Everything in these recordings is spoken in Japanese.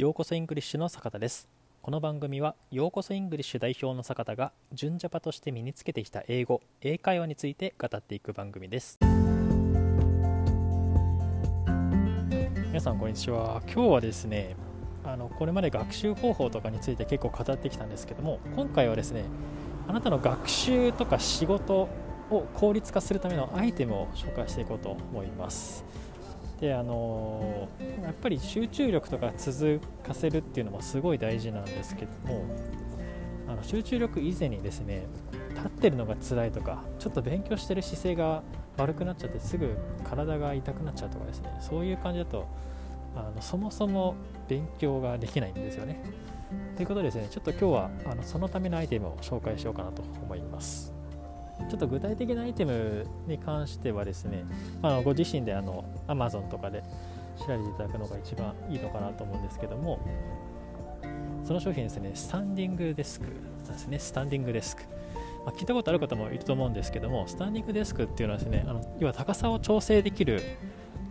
ようこそ English の坂田です。この番組はようこそ English 代表の坂田が純ジャパとして身につけてきた英語英会話について語っていく番組です。皆さんこんにちは。今日はですねあのこれまで学習方法とかについて結構語ってきたんですけども今回はですねあなたの学習とか仕事を効率化するためのアイテムを紹介していこうと思います。であのやっぱり集中力とか続かせるっていうのもすごい大事なんですけどもあの集中力以前にですね立ってるのが辛いとかちょっと勉強してる姿勢が悪くなっちゃってすぐ体が痛くなっちゃうとかですねそういう感じだとあのそもそも勉強ができないんですよね。ということでですねちょっと今日はあのそのためのアイテムを紹介しようかなと思います。ちょっと具体的なアイテムに関してはですね、あご自身であの Amazon とかで調べていただくのが一番いいのかなと思うんですけども、その商品ですね、スタンディングデスクなんですね、スタンディングデスク。まあ、聞いたことある方もいると思うんですけども、スタンディングデスクっていうのはですね、あの要は高さを調整できる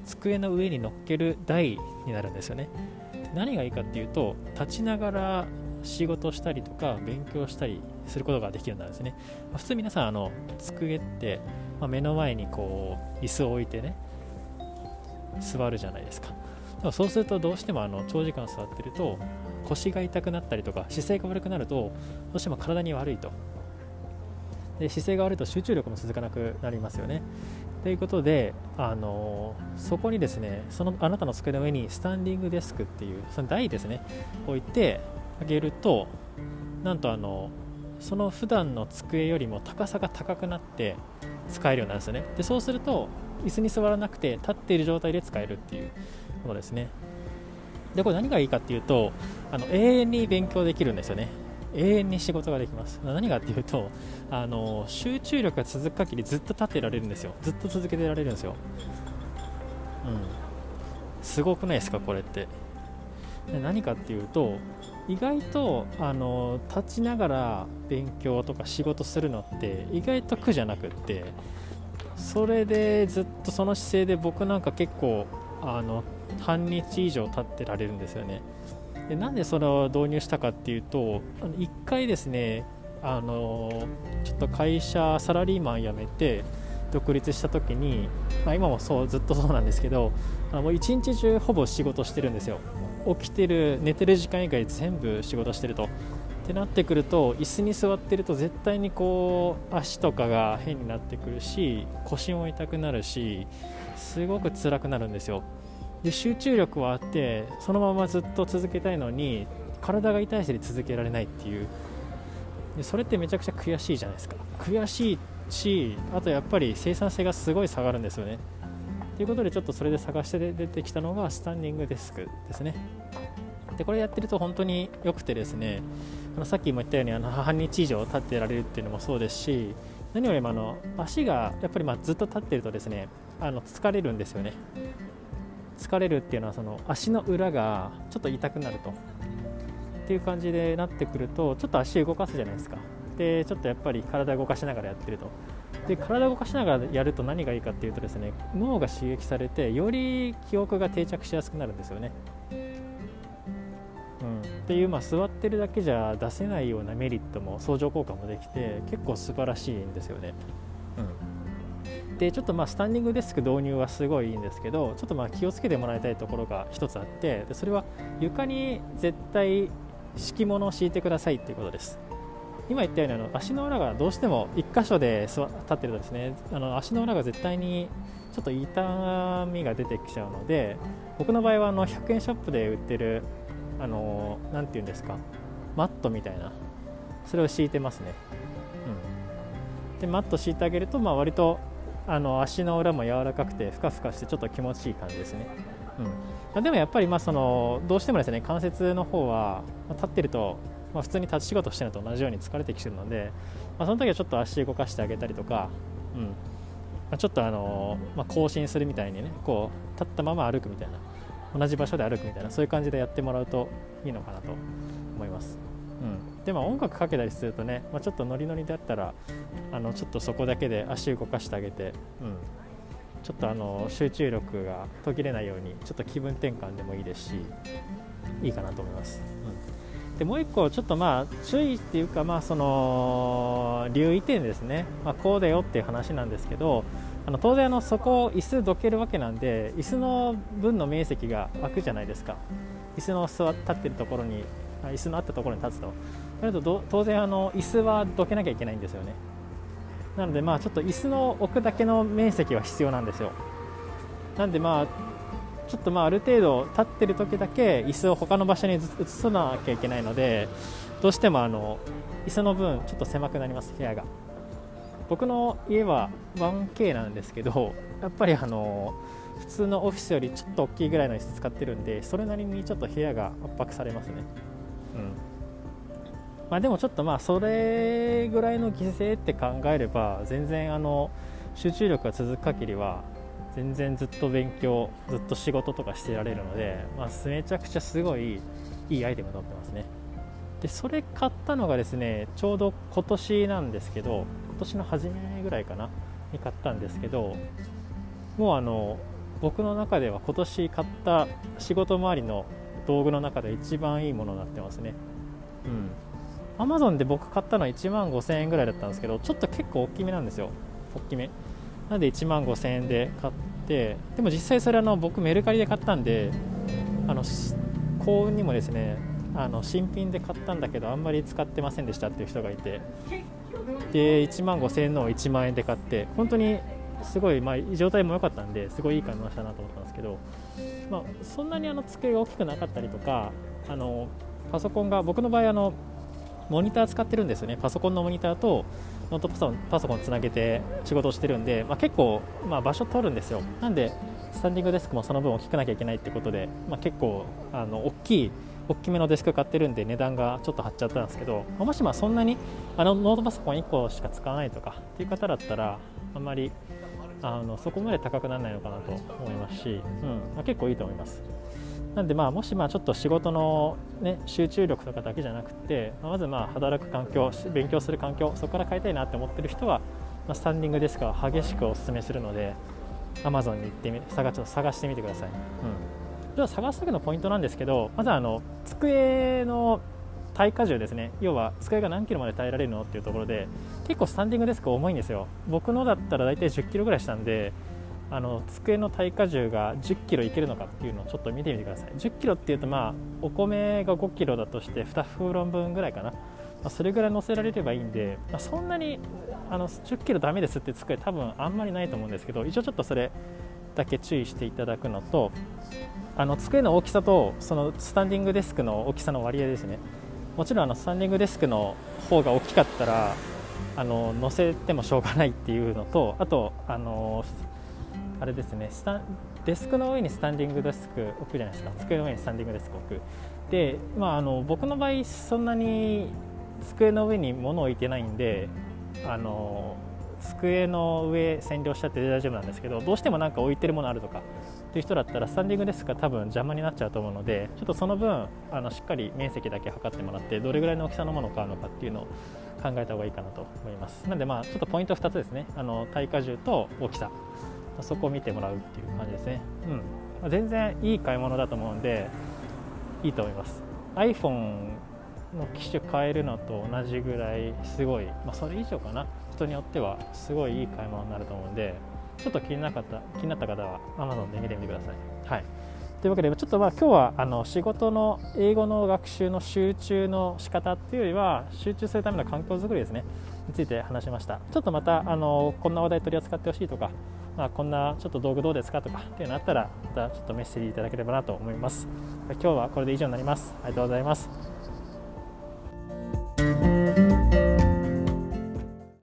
机の上に乗っける台になるんですよね。何がいいかっていうと、立ちながら仕事したりとか勉強したりすることができるようになるんですね、まあ、普通皆さんあの机って、まあ、目の前にこう椅子を置いてね座るじゃないですか。でもそうするとどうしてもあの長時間座ってると腰が痛くなったりとか姿勢が悪くなるとどうしても体に悪いと。で姿勢が悪いと集中力も続かなくなりますよね。ということで、あのそこにですねそのあなたの机の上にスタンディングデスクっていうその台ですね置いてあげるとなんとあのその普段の机よりも高さが高くなって使えるようになるんですよね。でそうすると椅子に座らなくて立っている状態で使えるっていうことですね。でこれ何がいいかっていうとあの永遠に勉強できるんですよね。永遠に仕事ができます。何かっていうとあの集中力が続く限りずっと立ってられるんですよ。ずっと続けてられるんですよ。うん。すごくないですかこれって。で何かっていうと意外とあの立ちながら勉強とか仕事するのって意外と苦じゃなくってそれでずっとその姿勢で僕なんか結構あの半日以上立ってられるんですよね。でなんでそれを導入したかっていうと1回ですねあのちょっと会社サラリーマン辞めて独立した時に、まあ、今もそうずっとそうなんですけどあのもう一日中ほぼ仕事してるんですよ。起きてる寝てる時間以外全部仕事してると。ってなってくると椅子に座ってると絶対にこう足とかが変になってくるし腰も痛くなるしすごく辛くなるんですよ。で集中力はあってそのままずっと続けたいのに体が痛いせいで続けられないっていう。でそれってめちゃくちゃ悔しいじゃないですか。悔しいしあとやっぱり生産性がすごい下がるんですよね。ということでちょっとそれで探して出てきたのがスタンディングデスクですね。でこれやってると本当に良くてですねあのさっきも言ったようにあの半日以上立ってられるっていうのもそうですし何よりもあの足がやっぱりまずっと立ってるとですねあの疲れるんですよね。疲れるっていうのはその足の裏がちょっと痛くなると。っていう感じでなってくるとちょっと足動かすじゃないですか。でちょっとやっぱり体動かしながらやってると。で体を動かしながらやると何がいいかっていうとですね脳が刺激されてより記憶が定着しやすくなるんですよね。うん、っていう、まあ、座ってるだけじゃ出せないようなメリットも相乗効果もできて結構素晴らしいんですよね。うん、でちょっとまあスタンディングデスク導入はすごいいいんですけどちょっとまあ気をつけてもらいたいところが一つあってでそれは床に絶対敷物を敷いてくださいっていうことです。今言ったようにあの足の裏がどうしても1箇所で立ってるとですね。あの足の裏が絶対にちょっと痛みが出てきちゃうので僕の場合はあの100円ショップで売ってるあのなて言うんですかマットみたいな。それを敷いてますね、うん、でマット敷いてあげると、まあ、割とあの足の裏も柔らかくてふかふかしてちょっと気持ちいい感じですね、うん、でもやっぱりまあそのどうしてもですね関節の方は立ってるとまあ、普通に立ち仕事してるのと同じように疲れてきてるので、まあ、その時はちょっと足動かしてあげたりとか、うん。まあ、ちょっとあの、ま更新するみたいにねこう立ったまま歩くみたいな同じ場所で歩くみたいなそういう感じでやってもらうといいのかなと思います。うん、でも音楽かけたりするとね、まあ、ちょっとノリノリだったらあのちょっとそこだけで足動かしてあげて、うん、ちょっとあの集中力が途切れないようにちょっと気分転換でもいいですしいいかなと思います、でもう1個ちょっとまあ注意っていうかまあその留意点ですね、まあ、こうだよっていう話なんですけどあの当然あのそこを椅子どけるわけなんで椅子の分の面積が空くじゃないですか。椅子の座立ってるところに椅子のあったところに立つと。それと当然あの椅子はどけなきゃいけないんですよね。なのでまあちょっと椅子の置くだけの面積は必要なんですよ。なんでまあちょっとまあある程度立ってる時だけ椅子を他の場所に移さなきゃいけないのでどうしてもあの椅子の分ちょっと狭くなります部屋が。僕の家は 1K なんですけどやっぱりあの普通のオフィスよりちょっと大きいぐらいの椅子使ってるんでそれなりにちょっと部屋が圧迫されますね。うん。まあでもちょっとまあそれぐらいの犠牲って考えれば全然あの集中力が続く限りは全然ずっと勉強ずっと仕事とかしてられるので、まあ、めちゃくちゃすごいいいアイテムだと思ってますね。でそれ買ったのがですねちょうど今年なんですけど今年の初めぐらいかなに買ったんですけどもうあの僕の中では今年買った仕事周りの道具の中で一番いいものになってますね。うん。Amazon で僕買ったのは1万5000円ぐらいだったんですけどちょっと結構大きめなんですよ。大きめ。なんで1万5000円で買ってでも実際それあの僕メルカリで買ったんであの幸運にもですねあの新品で買ったんだけどあんまり使ってませんでしたっていう人がいてで1万5000円のを1万円で買って本当にすごい、まあ、状態も良かったんですごいいい買い物したなと思ったんですけど、まあ、そんなにあの机が大きくなかったりとかあのパソコンが僕の場合あのモニター使ってるんですよね。パソコンのモニターとノートパソコンつなげて仕事をしてるんで、まあ、結構、まあ、場所取るんですよなんでスタンディングデスクもその分大きくなきゃいけないってことで、まあ、結構あの大きい大きめのデスク買ってるんで値段がちょっと張っちゃったんですけどもしまあそんなにあのノートパソコン1個しか使わないとかっていう方だったらあんまりあのそこまで高くならないのかなと思いますし、うんまあ、結構いいと思います。なんでまあもしまあちょっと仕事の、ね、集中力とかだけじゃなくて、まずまあ働く環境勉強する環境そこから変えたいなって思ってる人は、まあ、スタンディングデスクは激しくお勧めするので Amazon に行ってみ探ちょっと探してみてください。うん。では探す時のポイントなんですけどまずあの机の耐荷重ですね。要は机が何キロまで耐えられるのっていうところで結構スタンディングデスク重いんですよ。僕のだったら大体1 0キロぐらいしたんであの机の耐荷重が1 0キロいけるのかっていうのをちょっと見てみてください。1 0キロっていうとまあお米が5キロだとして2フロン分ぐらいかな、まあ、それぐらい乗せられればいいんで、まあ、そんなにあの10キロダメですって机多分あんまりないと思うんですけど一応ちょっとそれだけ注意していただくのとあの机の大きさとそのスタンディングデスクの大きさの割合ですね。もちろんあのスタンディングデスクの方が大きかったらあの乗せてもしょうがないっていうのとあとあのあれですねスタデスクの上にスタンディングデスク置くじゃないですか。机の上にスタンディングデスク置く。で、まあ、あの僕の場合そんなに机の上に物を置いてないんであの机の上占領しちゃって大丈夫なんですけどどうしてもなんか置いてるものあるとかっていう人だったらスタンディングデスクが多分邪魔になっちゃうと思うのでちょっとその分あのしっかり面積だけ測ってもらってどれぐらいの大きさのものを買うのかっていうのを考えた方がいいかなと思います。なのでまあちょっとポイント2つですね。あの耐荷重と大きさそこを見てもらうっていう感じですね。うん、まあ、全然いい買い物だと思うんでいいと思います。iPhone の機種変えるのと同じぐらいすごい、まあ、それ以上かな。人によってはすごいいい買い物になると思うんでちょっと気になかった気になった方は Amazon で見てみてください。はいというわけでちょっとまあ今日はあの仕事の英語の学習の集中の仕方っていうよりは集中するための環境づくりですね。について話しました。ちょっとまたあのこんな話題取り扱ってほしいとか、まあ、こんなちょっと道具どうですかとかっていうのあったらまたちょっとメッセージいただければなと思います。今日はこれで以上になります。ありがとうございます